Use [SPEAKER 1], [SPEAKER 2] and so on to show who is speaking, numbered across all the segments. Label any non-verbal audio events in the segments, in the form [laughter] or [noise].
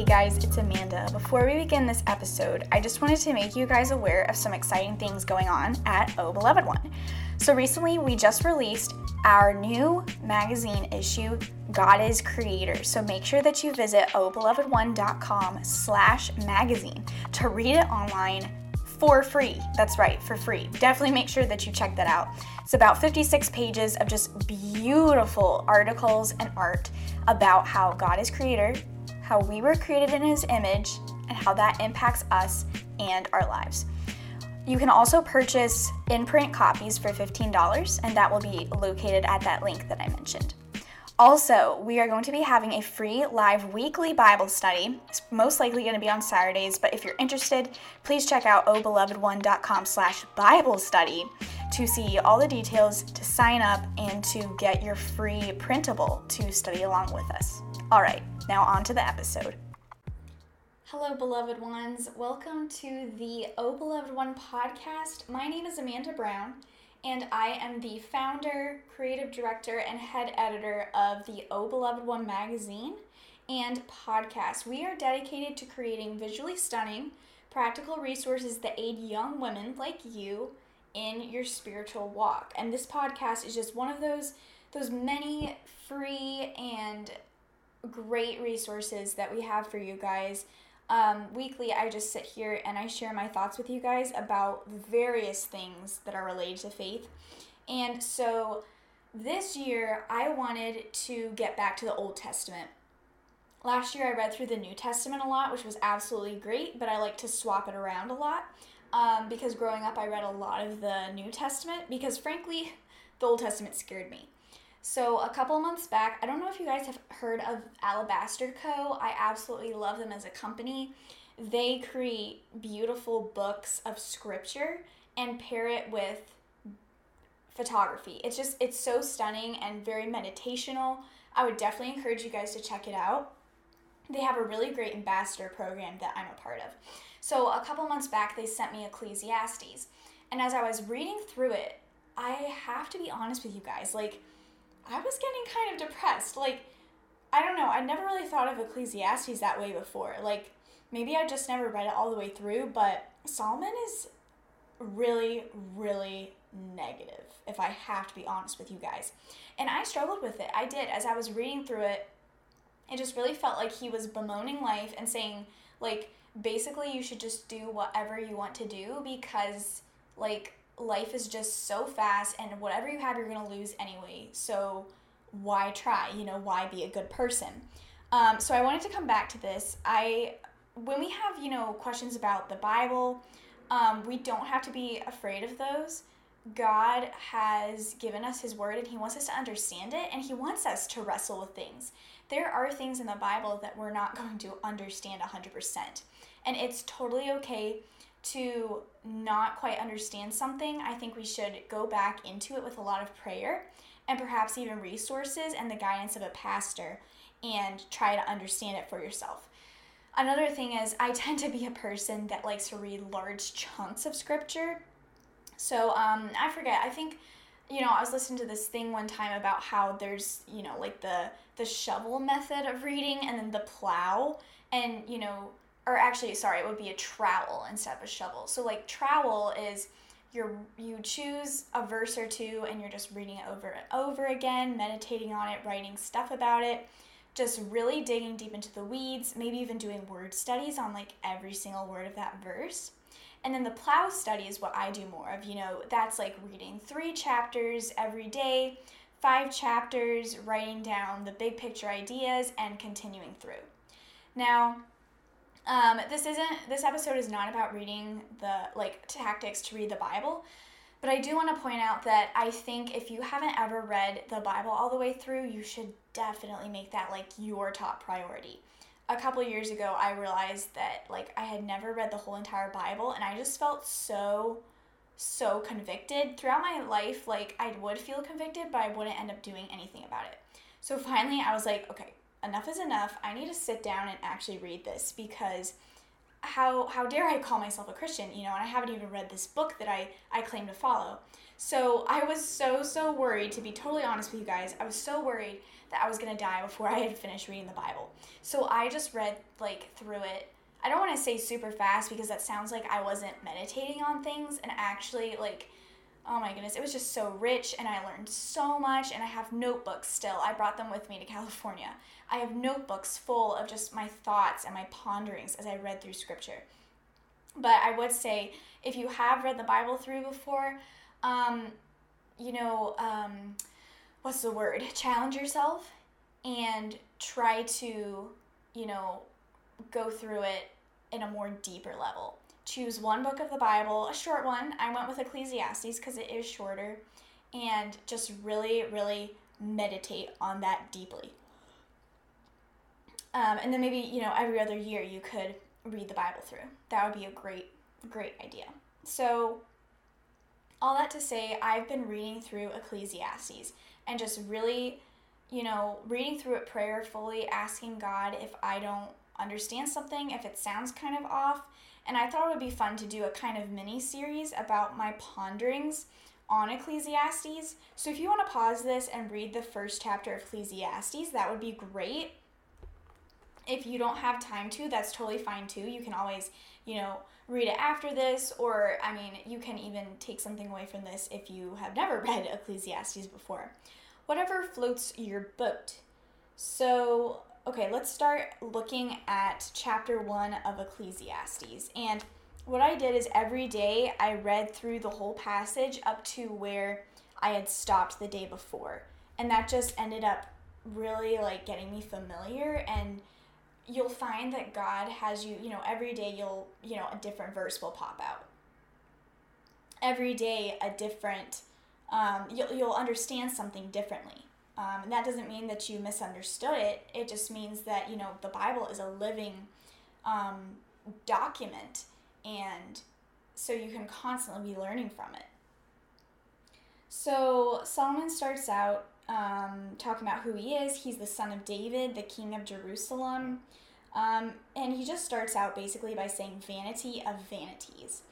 [SPEAKER 1] Hey guys, it's Amanda. Before we begin this episode, I just wanted to make you guys aware of some exciting things going on at Oh Beloved One. So recently, we just released our new magazine issue, God is Creator. So make sure that you visit ohbelovedone.com slash magazine to read it online for free. That's right, for free. Definitely make sure that you check that out. It's about 56 pages of just beautiful articles and art about how God is creator, how we were created in his image, and how that impacts us and our lives. You can also purchase in print copies for $15, and that will be located at that link that I mentioned. Also, we are going to be having a free live weekly Bible study. It's most likely going to be on Saturdays, but if you're interested, please check out ohbelovedone.com slash Bible study to see all the details, to sign up, and to get your free printable to study along with us. All right, now on to the episode. Hello, beloved ones. Welcome to the Oh Beloved One podcast. My name is Amanda Brown and I am the founder, creative director, and head editor of the Oh Beloved One magazine and podcast. We are dedicated to creating visually stunning, practical resources that aid young women like you in your spiritual walk. And this podcast is just one of those those many free and great resources that we have for you guys um, weekly, I just sit here and I share my thoughts with you guys about various things that are related to faith. And so this year, I wanted to get back to the Old Testament. Last year, I read through the New Testament a lot, which was absolutely great, but I like to swap it around a lot um, because growing up, I read a lot of the New Testament because, frankly, [laughs] the Old Testament scared me. So, a couple months back, I don't know if you guys have heard of Alabaster Co. I absolutely love them as a company. They create beautiful books of scripture and pair it with photography. It's just, it's so stunning and very meditational. I would definitely encourage you guys to check it out. They have a really great ambassador program that I'm a part of. So, a couple months back, they sent me Ecclesiastes. And as I was reading through it, I have to be honest with you guys, like, I was getting kind of depressed. Like, I don't know, I never really thought of Ecclesiastes that way before. Like, maybe I just never read it all the way through, but Solomon is really, really negative, if I have to be honest with you guys. And I struggled with it. I did. As I was reading through it, it just really felt like he was bemoaning life and saying, like, basically, you should just do whatever you want to do because, like, life is just so fast and whatever you have you're going to lose anyway. So why try? You know why be a good person? Um, so i wanted to come back to this. I when we have you know questions about the bible um, we don't have to be afraid of those. God has given us his word and he wants us to understand it and he wants us to wrestle with things. There are things in the bible that we're not [laughs] going to understand 100% and it's totally okay to not quite understand something, I think we should go back into it with a lot of prayer and perhaps even resources and the guidance of a pastor and try to understand it for yourself. Another thing is, I [laughs] tend to be a person that likes to read large chunks of scripture. So, um, I forget, I think, you know, I was listening to this thing one time about how there's, you know, like the the shovel method of reading and then the plow and, you know, or actually sorry it would be a trowel instead of a shovel. So like trowel is you're you choose a verse or two and you're just reading it over and over again meditating on it writing stuff about it just really digging deep into the weeds maybe even doing word studies on like every single word of that verse. And then the plow study is what i do more of you know that's like reading three chapters every day five chapters writing down the big picture ideas and continuing through. Now um, this isn't this episode is not about reading the like tactics to read the Bible, but I do want to point out that I think if you haven't ever read the Bible all the way through, you should definitely make that like your top priority. A couple years ago, I realized that like I had never read the whole entire Bible and I just felt so so convicted throughout my life like I would feel convicted but I wouldn't end up doing anything about it. So finally I was like, okay, enough is enough. I need to sit down and actually read this because how how dare I call myself a Christian, you know, and I haven't even read this book that I I claim to follow. So I was so so worried to be totally honest with you guys. I was so worried that I was going to die before I had finished reading the Bible. So I just read like through it. I don't want to say super fast because that sounds like I wasn't meditating on things and actually like oh my goodness, it was just so rich and I learned so much and I have notebooks still. I brought them with me to [laughs] California. I have notebooks full of just my thoughts and my ponderings as I read through scripture. But I would say if you have read the Bible through before, um, you know, um, what's the word? [laughs] Challenge yourself and try to, you know, go through it in a more deeper level choose one book of the Bible, a short one. I went with Ecclesiastes because it is shorter, and just really, really meditate on that deeply. Um, and then maybe, you know, every other year you could read the Bible through. That would be a great, great idea. So, all that to say, I've been reading through Ecclesiastes and just really, you know, reading through it prayerfully, asking God if I don't understand something, if it sounds kind of off, and I thought it would be fun to do a kind of mini series about my ponderings on Ecclesiastes. So if you want to pause this and read the first chapter of Ecclesiastes, that would be great. If you don't have time to, that's totally fine too. You can always, you know, read it after this, or I mean, you can even take something away from this if you have never [laughs] read Ecclesiastes before. Whatever floats your boat. So, okay, let's start looking at chapter one of Ecclesiastes. And what I did is every day I read through the whole passage up to where I had stopped the day before. And that just ended up really like getting me familiar and you'll find that God has you, you know, every day you'll, you know, a different verse will pop out. Every day a different um, you'll, you'll understand something differently. Um, and that doesn't mean that you misunderstood it. It just means that, you know, the Bible is a living um, document. And so you can constantly be learning from it. So Solomon starts out um, talking about who he is. He's the son of David, the king of Jerusalem. Um, and he just starts out basically by saying vanity of vanities.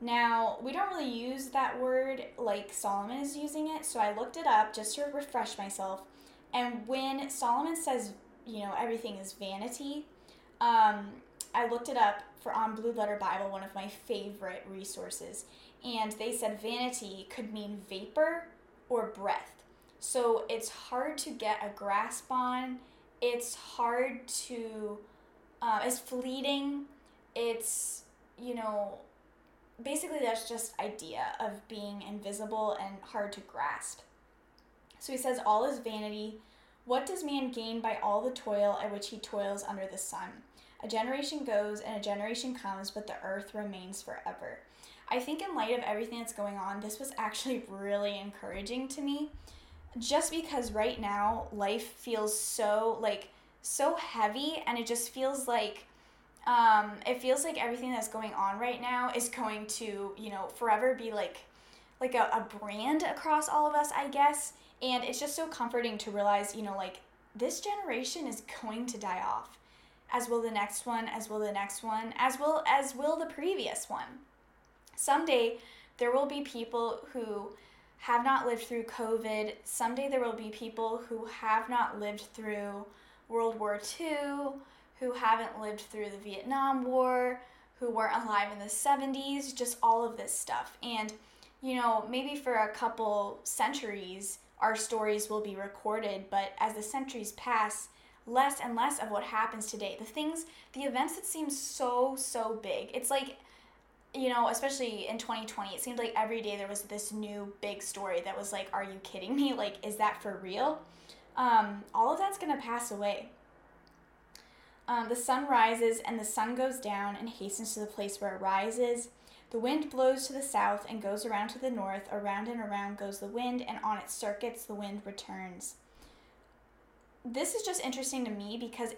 [SPEAKER 1] Now, we don't really use that word like Solomon is using it, so I looked it up just to refresh myself. And when Solomon says, you know, everything is vanity, um, I looked it up for on Blue Letter Bible, one of my favorite resources, and they said vanity could mean vapor or breath. So it's hard to get a grasp on. It's hard to, uh, it's fleeting. It's, you know, basically that's just idea of being invisible and hard to grasp. So he says all is vanity. What does man gain by all the toil at which he toils under the sun? A generation goes and a generation comes, but the earth remains forever. I think, in light of everything that's going on, this was actually really encouraging to me. Just because right now life feels so like so heavy and it just feels like um, it feels like everything that's going on right now is going to, you know, forever be like like a, a brand across all of us, I guess. And it's just so comforting to realize, you know, like this generation is going to die off. As will the next one, as will the next one, as will as will the previous one. Someday there will be people who have not lived through COVID. Someday there will be people who have not lived through World War II who haven't lived through the Vietnam War, who weren't alive in the 70s, just all of this stuff. And, you know, maybe for a couple centuries, our stories will be recorded, but as the centuries pass, less and less of what happens today. The things, the events that seem so, so big. It's like, you know, especially in 2020, it seemed like every day there was this new big story that was like, are you kidding me? [laughs] Like, is that for real? Um, all of that's to pass away. Um, the sun rises and the sun goes down and hastens to the place where it rises. The wind blows to the south and goes around to the north. Around and around goes the wind, and on its circuits the wind returns. This is just interesting to me because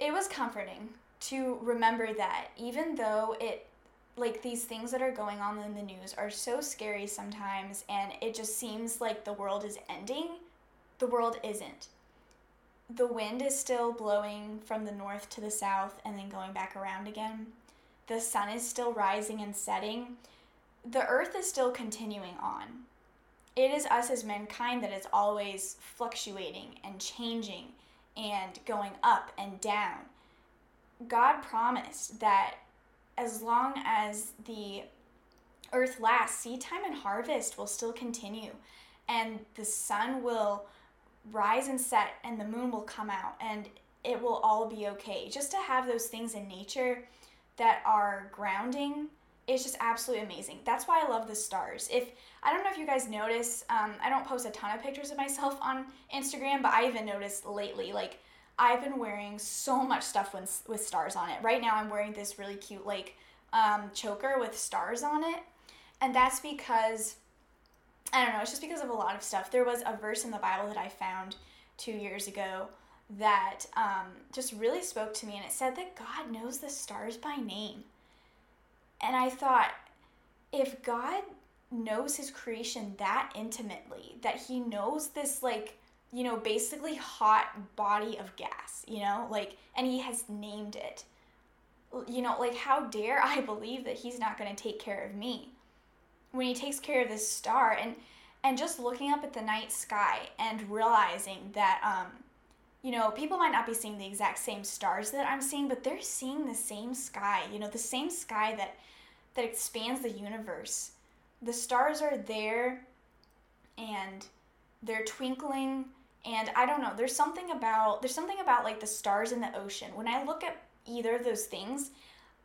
[SPEAKER 1] it was comforting to remember that even though it like these things that are going on in the news are so scary sometimes and it just seems like the world is ending, the world isn't the wind is still blowing from the north to the south and then going back around again. The sun is still rising and setting. The earth is still continuing on. It is us as mankind that is always fluctuating and changing and going up and down. God promised that as long as the earth lasts, seed time and harvest will still continue, and the sun will rise and set, and the moon will come out, and it will all be okay. Just to have those things in nature that are grounding is just absolutely amazing. That's why I love the stars. If I don't know if you guys notice, um, I don't post a ton of pictures of myself on Instagram, but I even noticed lately, like I've been wearing so much stuff with, with stars on it. Right now, I'm wearing this really cute like um, choker with stars on it, and that's because I don't know. It's just because of a lot of stuff. There was a verse in the Bible that I found two years ago that um, just really spoke to me, and it said that God knows the stars by name. And I thought, if God knows his creation that intimately, that he knows this, like, you know, basically hot body of gas, you know, like, and he has named it, you know, like, how dare I [laughs] believe that he's not going to take care of me when he takes care of this star and and just looking up at the night sky and realizing that um you know people might not be seeing the exact same stars that i'm seeing but they're seeing the same sky you know the same sky that that expands the universe. The stars are there and they're twinkling and I don't know, there's something about there's something about like the stars in the ocean. When I look at either of those things,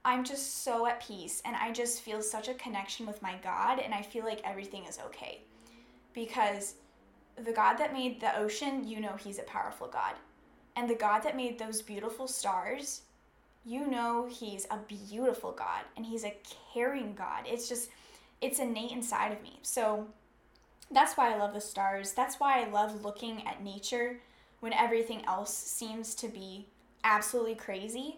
[SPEAKER 1] I'm just so at peace and I just feel such a connection with my God and I feel like everything is okay. Because the God that made the ocean, you know he's a powerful God. And the God that made those beautiful stars, you know he's a beautiful God and he's a caring God. It's just, it's innate inside of me. So that's why I love the stars. That's why I love looking at nature when everything else seems to be absolutely crazy.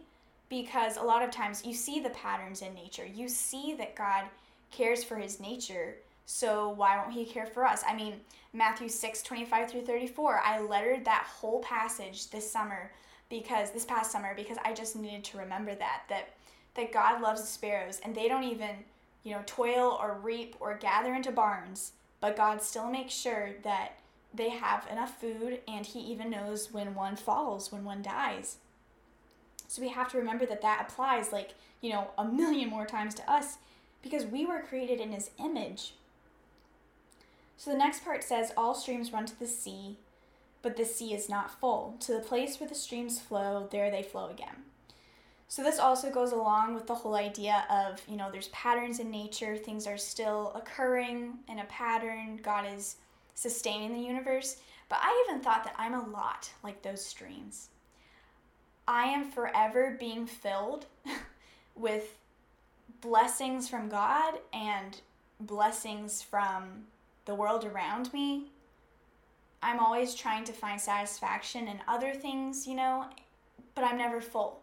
[SPEAKER 1] Because a lot of times you see the patterns in nature, you see that God cares for his nature. So why won't he care for us? I mean, Matthew 6 25 through 34, I lettered that whole passage this summer because this past summer because I just needed to remember that that that God loves the sparrows and they don't even, you know, toil or reap or gather into barns, but God still makes sure that they have enough food and he even knows when one falls, when one dies. So we have to remember that that applies like, you know, a million more times to us because we were created in his image. So the next part says all streams run to the sea but the sea is not full. To the place where the streams flow, there they flow again. So this also goes along with the whole idea of, you know, there's patterns in nature, things are still occurring in a pattern, God is sustaining the universe. But I even thought that I'm a lot like those streams. I am forever being filled [laughs] with blessings from God and blessings from the world around me I'm always trying to find satisfaction in other things, you know, but I'm never full.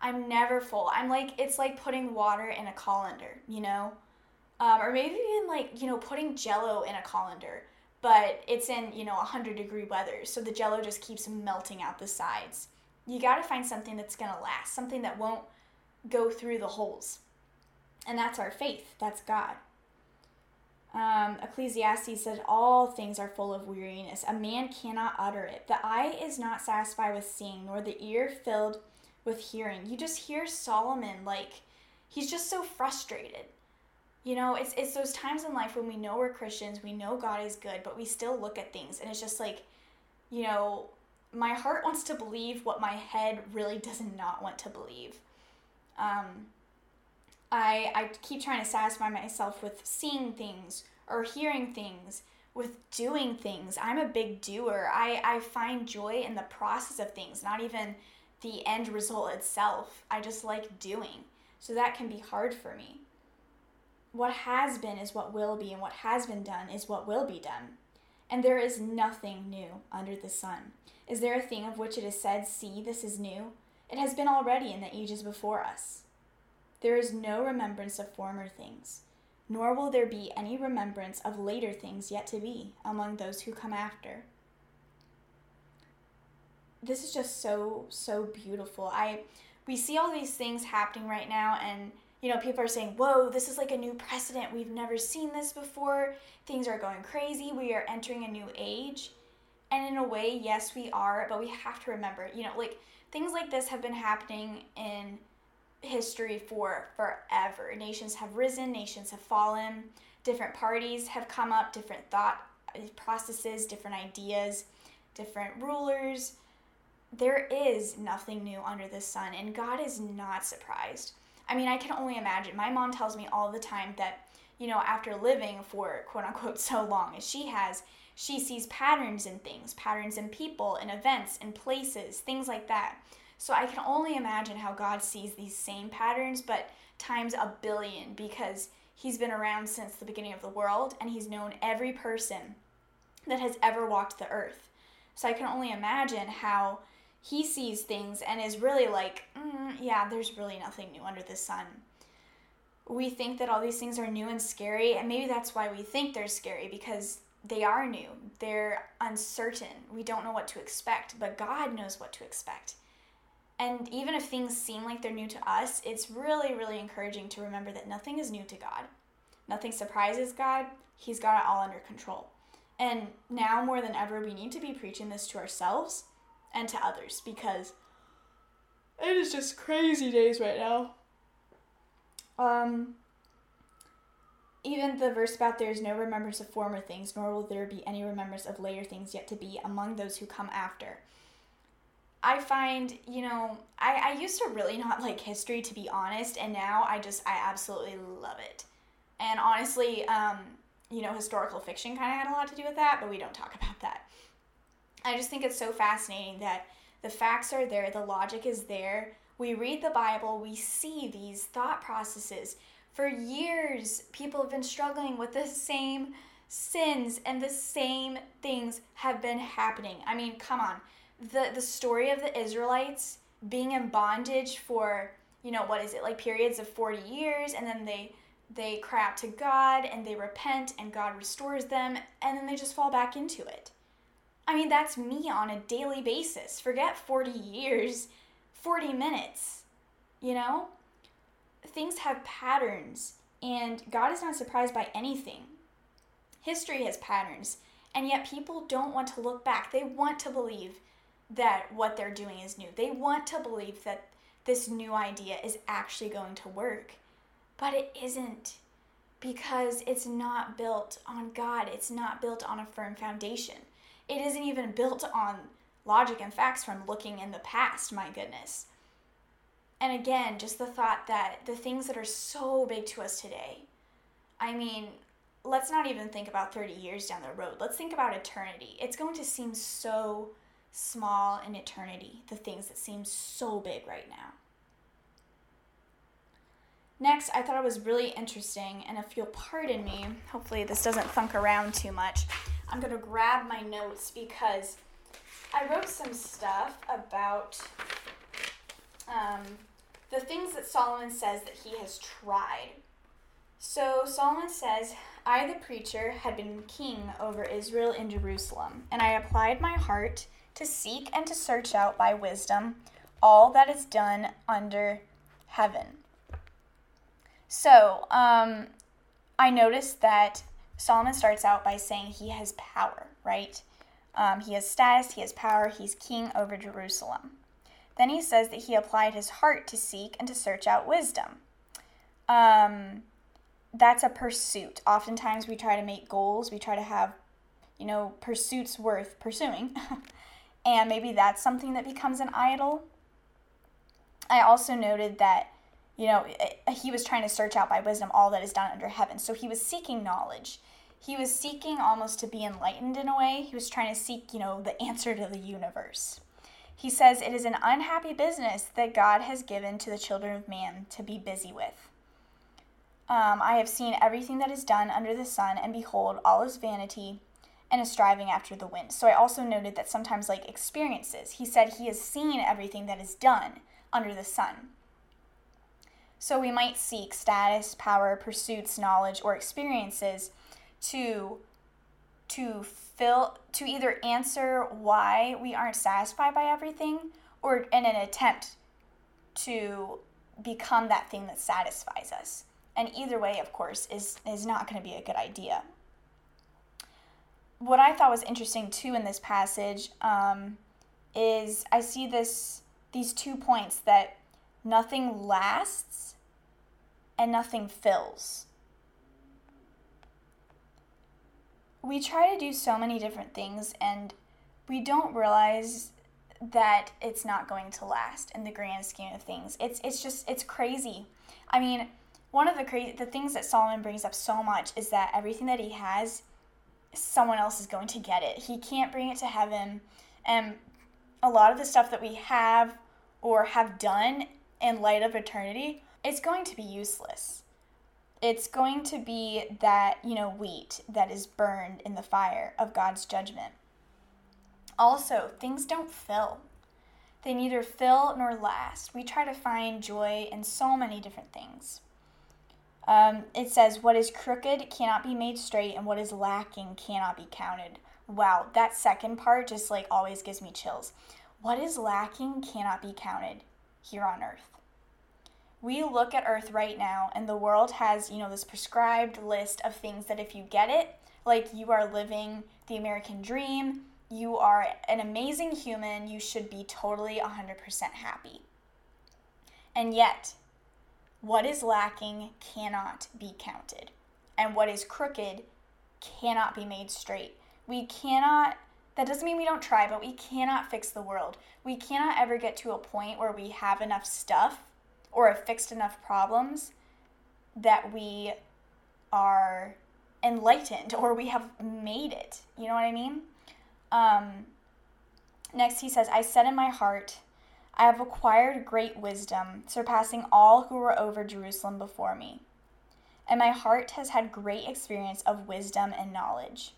[SPEAKER 1] I'm never full. I'm like, it's like putting water in a colander, you know? Um, or maybe even like, you know, putting jello in a colander, but it's in, you know, 100 degree weather. So the jello just keeps melting out the sides. You got to find something that's going to last, something that won't go through the holes. And that's our faith. That's God. Um, Ecclesiastes said, All things are full of weariness. A man cannot utter it. The eye is not satisfied with seeing, nor the ear filled with hearing. You just hear Solomon like he's just so frustrated. You know, it's it's those times in life when we know we're Christians, we know God is good, but we still look at things and it's just like, you know, my heart wants to believe what my head really does not want to believe. Um, I, I keep trying to satisfy myself with seeing things or hearing things, with doing things. I'm a big doer. I, I find joy in the process of things, not even the end result itself. I just like doing. So that can be hard for me. What has been is what will be, and what has been done is what will be done. And there is nothing new under the sun. Is there a thing of which it is said, See, this is new? It has been already in the ages before us. There is no remembrance of former things, nor will there be any remembrance of later things yet to be among those who come after. this is just so so beautiful. I we see all these things happening right now and you know, people are saying, "Whoa, this is like a new precedent. We've never seen this before. Things are going crazy. We are entering a new age." And in a way, yes, we are, but we have to remember, you know, like things like this have been happening in history for forever. Nations have risen, nations have fallen, different parties have come up, different thought uh, processes, different ideas, different rulers. There is nothing new under the sun, and God is not surprised. I mean, I can only imagine. My mom tells me all the time that, you know, after living for quote unquote so long as she has, she sees patterns in things, patterns in people, in events, in places, things like that. So I can only imagine how God sees these same patterns, but times a billion because he's been around since the beginning of the world and he's known every person that has ever walked the earth. So I can only imagine how he sees things and is really like, mm, yeah, there's really nothing new under the sun. We think that all these things are new and scary, and maybe that's why we think they're scary because they are new. They're uncertain. We don't know what to expect, but God knows what to expect. And even if things seem like they're new to us, it's really, really encouraging to remember that nothing is new to God. Nothing surprises God. He's got it all under control. And now more than ever, we need to be preaching this to ourselves and to others because it is just crazy days right now. Um, even the verse about there is no remembrance of former things, nor will there be any remembrance of later things yet to be among those who come after. I find, you know, I, I used to really not like history to be honest, and now I just, I absolutely love it. And honestly, um, you know, historical fiction kind of had a lot to do with that, but we don't talk [laughs] about that. I just think it's so fascinating that the facts are there, the logic is there. We read the Bible, we see these thought processes. For years, people have been struggling with the same sins and the same things have been happening. I mean, come on. The the story of the Israelites being in bondage for, you know, what is it? Like periods of 40 years and then they they cry out to God and they repent and God restores them and then they just fall back into it. I mean, that's me on a daily basis. Forget 40 years, 40 minutes. You know? Things have patterns, and God is not surprised by anything. History has patterns, and yet people don't want to look back. They want to believe that what they're doing is new. They want to believe that this new idea is actually going to work. But it isn't because it's not built on God, it's not built on a firm foundation it isn't even built on logic and facts from looking in the past, my goodness. And again, just the thought that the things that are so big to us today, I mean, let's not even think about 30 years down the road. Let's think about eternity. It's going to seem so small in eternity, the things that seem so big right now. Next, I thought it was really interesting, and if you'll pardon me, hopefully this doesn't thunk around too much. I'm going to grab my notes because I wrote some stuff about um, the things that Solomon says that he has tried. So Solomon says, I, the preacher, had been king over Israel in Jerusalem, and I applied my heart to seek and to search out by wisdom all that is done under heaven. So, um, I noticed that Solomon starts out by saying he has power, right? Um, he has status, he has power, he's king over Jerusalem. Then he says that he applied his heart to seek and to search out wisdom. Um, that's a pursuit. Oftentimes we try to make goals, we try to have, you know, pursuits worth pursuing. [laughs] and maybe that's something that becomes an idol. I also noted that you know, he was trying to search out by wisdom all that is done under heaven. So he was seeking knowledge he was seeking almost to be enlightened in a way. He was trying to seek, you know, the answer to the universe. He says it is an unhappy business that God has given to the children of man to be busy with. Um, I have seen everything that is done under the sun, and behold, all is vanity and a striving after the wind. So I also noted that sometimes, like experiences, he said he has seen everything that is done under the sun. So we might seek status, power, pursuits, knowledge, or experiences to to fill to either answer why we aren't satisfied by everything or in an attempt to become that thing that satisfies us. And either way, of course, is is not going to be a good idea. What I thought was interesting too in this passage um, is I see this these two points that nothing lasts and nothing fills. We try to do so many different things and we don't realize that it's not going to last in the grand scheme of things. It's it's just it's crazy. I mean, one of the crazy the things that Solomon brings up so much is that everything that he has someone else is going to get it. He can't bring it to heaven. And a lot of the stuff that we have or have done in light of eternity, it's going to be useless. It's going to be that, you know, wheat that is burned in the fire of God's judgment. Also, things don't fill. They neither fill nor last. We try to find joy in so many different things. Um, it says, What is crooked cannot be made straight, and what is lacking cannot be counted. Wow, that second part just like always gives me chills. What is lacking cannot be counted here on earth. We look at earth right now, and the world has, you know, this prescribed list of things that if you get it, like you are living the American dream, you are an amazing human, you should be totally 100% happy. And yet, what is lacking cannot be counted, and what is crooked cannot be made straight. We cannot, that doesn't mean we don't try, but we cannot fix the world. We cannot ever get to a point where we have enough stuff or have fixed enough problems that we are enlightened or we have made it. You know what I mean? Um, next, he says, I said in my heart, I have acquired great wisdom, surpassing all who were over Jerusalem before me. And my heart has had great experience of wisdom and knowledge.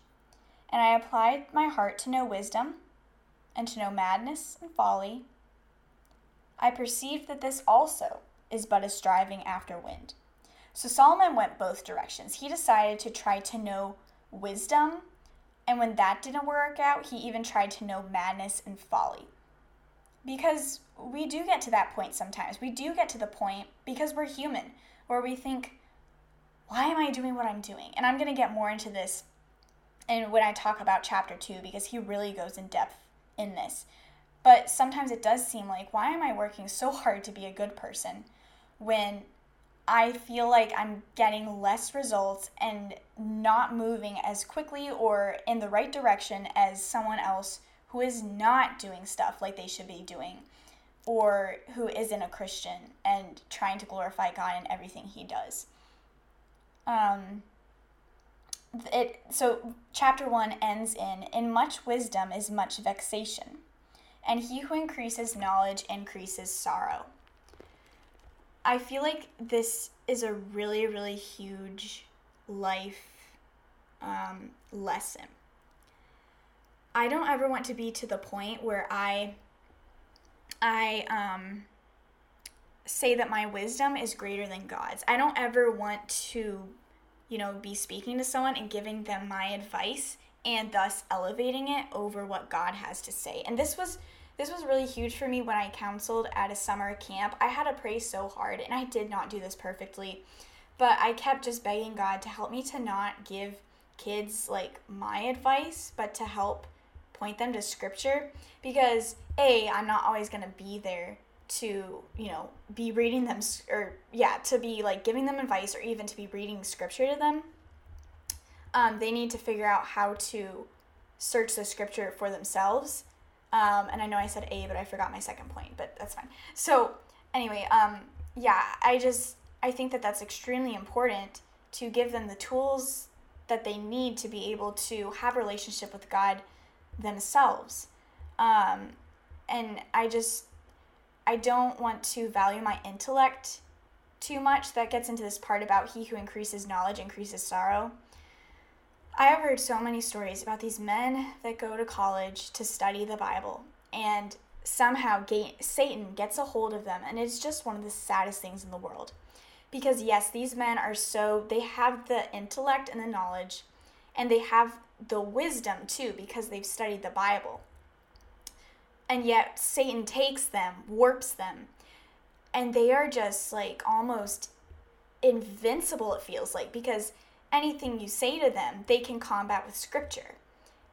[SPEAKER 1] And I applied my heart to know wisdom, and to know madness and folly. I perceive that this also is but a striving after wind. So Solomon went both directions. He decided to try to know wisdom, and when that didn't work out, he even tried to know madness and folly because we do get to that point sometimes. We do get to the point because we're human where we think, why am I doing what I'm doing? And I'm going to get more into this and when I talk about chapter 2 because he really goes in depth in this. But sometimes it does seem like why am I working so hard to be a good person when I feel like I'm getting less results and not moving as quickly or in the right direction as someone else who is not doing stuff like they should be doing or who isn't a Christian and trying to glorify God in everything he does. Um, it so chapter 1 ends in in much wisdom is much vexation and he who increases knowledge increases sorrow i feel like this is a really really huge life um, lesson I don't ever want to be to the point where I I um say that my wisdom is greater than God's. I don't ever want to, you know, be speaking to someone and giving them my advice and thus elevating it over what God has to say. And this was this was really huge for me when I counseled at a summer camp. I had to pray so hard and I did not do this perfectly. But I kept just begging God to help me to not give kids like my advice, but to help point them to scripture because a i'm not always going to be there to you know be reading them or yeah to be like giving them advice or even to be reading scripture to them um, they need to figure out how to search the scripture for themselves um, and i know i said a but i forgot my second point but that's fine so anyway um, yeah i just i think that that's extremely important to give them the tools that they need to be able to have a relationship with god themselves. Um, and I just, I don't want to value my intellect too much. That gets into this part about he who increases knowledge increases sorrow. I have heard so many stories about these men that go to college to study the Bible, and somehow Satan gets a hold of them, and it's just one of the saddest things in the world. Because, yes, these men are so, they have the intellect and the knowledge, and they have the wisdom too because they've studied the Bible. And yet Satan takes them, warps them, and they are just like almost invincible, it feels like, because anything you say to them, they can combat with scripture.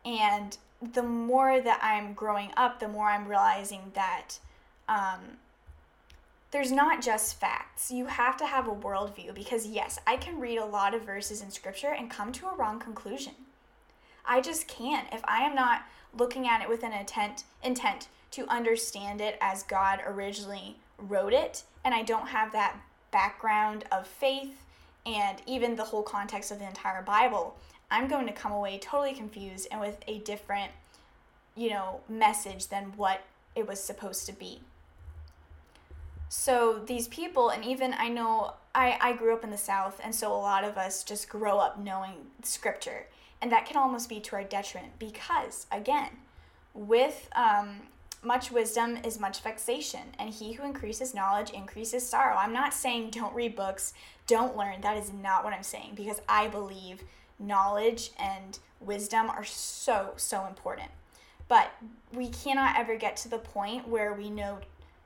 [SPEAKER 1] And the more that I'm growing up, the more I'm realizing that um, there's not just facts. You have to have a worldview because, yes, I can read a lot of verses in scripture and come to a wrong conclusion. I just can't. If I am not looking at it with an intent, intent to understand it as God originally wrote it, and I don't have that background of faith and even the whole context of the entire Bible, I'm going to come away totally confused and with a different, you know, message than what it was supposed to be. So these people, and even I know I, I grew up in the South, and so a lot of us just grow up knowing scripture. And that can almost be to our detriment because, again, with um, much wisdom is much vexation, and he who increases knowledge increases sorrow. I'm not saying don't read books, don't learn. That is not what I'm saying because I believe knowledge and wisdom are so, so important. But we cannot ever get to the point where we know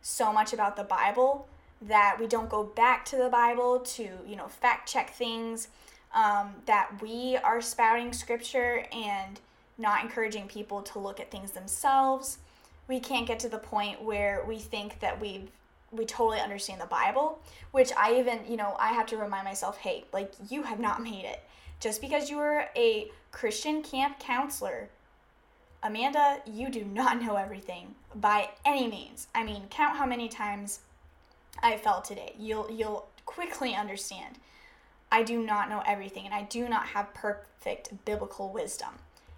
[SPEAKER 1] so much about the Bible that we don't go back to the Bible to, you know, fact check things, um, that we are spouting scripture and not encouraging people to look at things themselves. We can't get to the point where we think that we've we totally understand the Bible, which I even, you know, I have to remind myself, hey, like you have not made it. Just because you are a Christian camp counselor, Amanda, you do not know everything by any means. I mean, count how many times I fell today. You'll you'll quickly understand. I do not know everything and I do not have perfect biblical wisdom.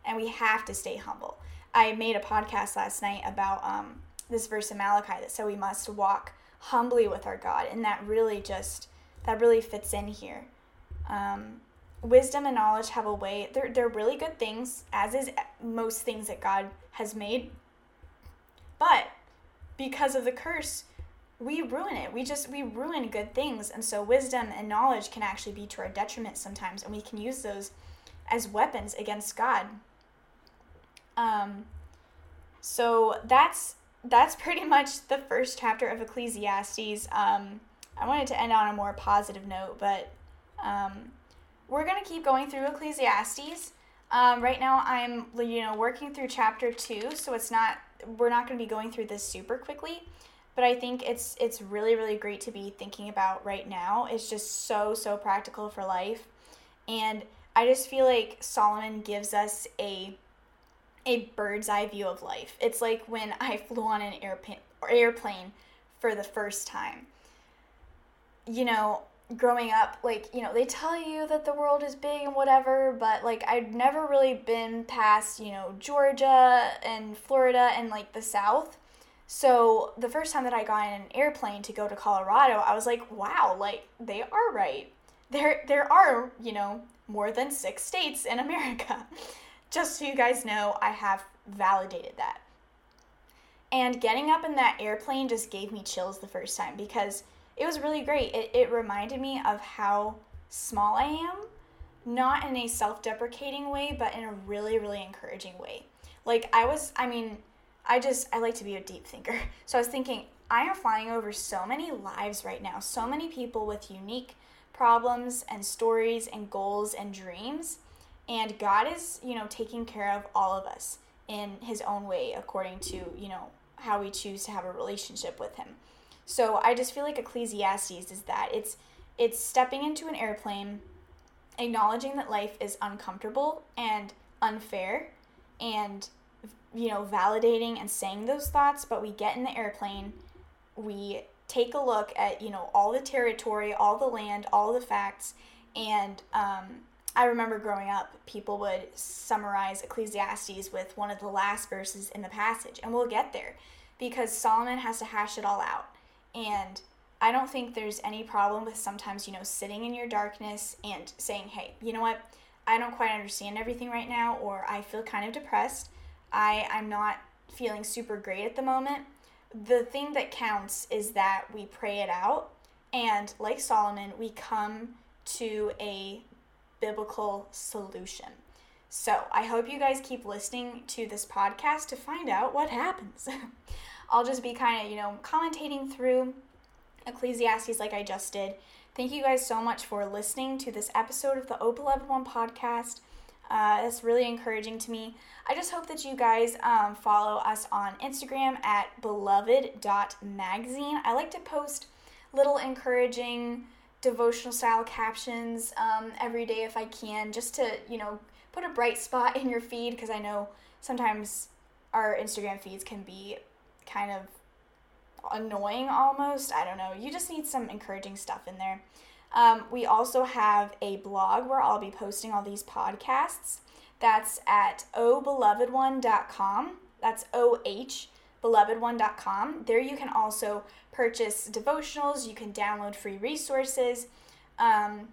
[SPEAKER 1] And we have to stay humble. I made a podcast last night about um, this verse in Malachi that said we must walk humbly with our God, and that really just that really fits in here. Um, wisdom and knowledge have a way they're, they're really good things as is most things that god has made. But because of the curse we ruin it. We just we ruin good things. And so wisdom and knowledge can actually be to our detriment sometimes and we can use those as weapons against god um so that's that's pretty much the first chapter of Ecclesiastes. Um, I wanted to end on a more positive note, but um, we're gonna keep going through Ecclesiastes. Um, right now, I'm you know working through chapter two, so it's not we're not gonna be going through this super quickly, but I think it's it's really really great to be thinking about right now. It's just so so practical for life, and I just feel like Solomon gives us a a bird's eye view of life. It's like when I flew on an airplane airplane for the first time. You know, growing up, like, you know, they tell you that the world is big and whatever, but like I'd never really been past, you know, Georgia and Florida and like the South. So the first time that I got in an airplane to go to Colorado, I was like, wow, like they are right. There there are, you know, more than 6 states in America [laughs] just so you guys know, I have validated that. And getting up in that airplane just gave me chills the first time because it was really great. It, it reminded me of how small I am, not in a self deprecating way, but in a really, really encouraging way. Like, I was, I mean, I just, I like to be a deep thinker. [laughs] So I was thinking, I am flying over so many lives right now, so many people with unique problems and stories and goals and dreams and God is, you know, taking care of all of us in his own way according to, you know, how we choose to have a relationship with him. So I just feel like Ecclesiastes is that it's it's stepping into an airplane, acknowledging that life is uncomfortable and unfair and you know, validating and saying those thoughts, but we get in the airplane, we take a look at, you know, all the territory, all the land, all the facts, and um, I remember growing up, people would summarize Ecclesiastes with one of the last verses in the passage, and we'll get there because Solomon has to hash it all out. And I don't think there's any problem with sometimes, you know, sitting in your darkness and saying, hey, you know what? I don't quite understand everything right now, or I feel kind of depressed. I, I'm not feeling super great at the moment. The thing that counts is that we pray it out, and like Solomon, we come to a biblical solution. So I hope you guys keep listening to this podcast to find out what happens. [laughs] I'll just be kind of, you know, commentating through Ecclesiastes like I just did. Thank you guys so much for listening to this episode of the Beloved One podcast. Uh, it's really encouraging to me. I just hope that you guys um, follow us on Instagram at beloved.magazine. I like to post little encouraging devotional style captions um, every day if I can, just to, you know, put a bright spot in your feed because I know sometimes our Instagram feeds can be kind of annoying almost. I don't know. You just need some encouraging stuff in there. Um, we also have a blog where I'll be posting all these podcasts. That's at ohbelovedone.com. That's O H belovedone.com. There you can also purchase devotionals, you can download free resources. Um,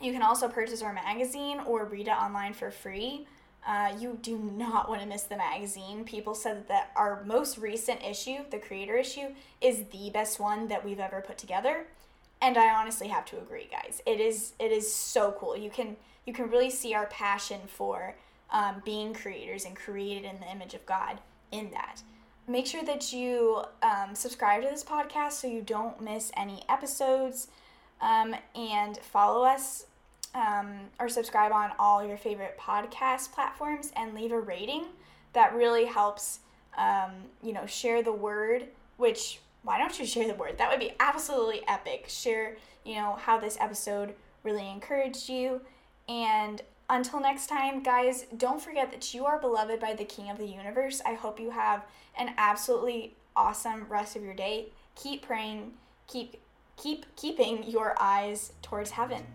[SPEAKER 1] you can also purchase our magazine or read it online for free. Uh, you do not want to miss the magazine. People said that our most recent issue, the creator issue, is the best one that we've ever put together and I honestly have to agree, guys. It is it is so cool. You can you can really see our passion for um, being creators and created in the image of God in that. Make sure that you um, subscribe to this podcast so you don't miss any episodes, um, and follow us um, or subscribe on all your favorite podcast platforms and leave a rating. That really helps. Um, you know, share the word, which why don't you share the word? That would be absolutely epic. Share, you know, how this episode really encouraged you. And until next time, guys, don't forget that you are beloved by the King of the universe. I hope you have an absolutely awesome rest of your day. Keep praying, keep keep keeping your eyes towards heaven.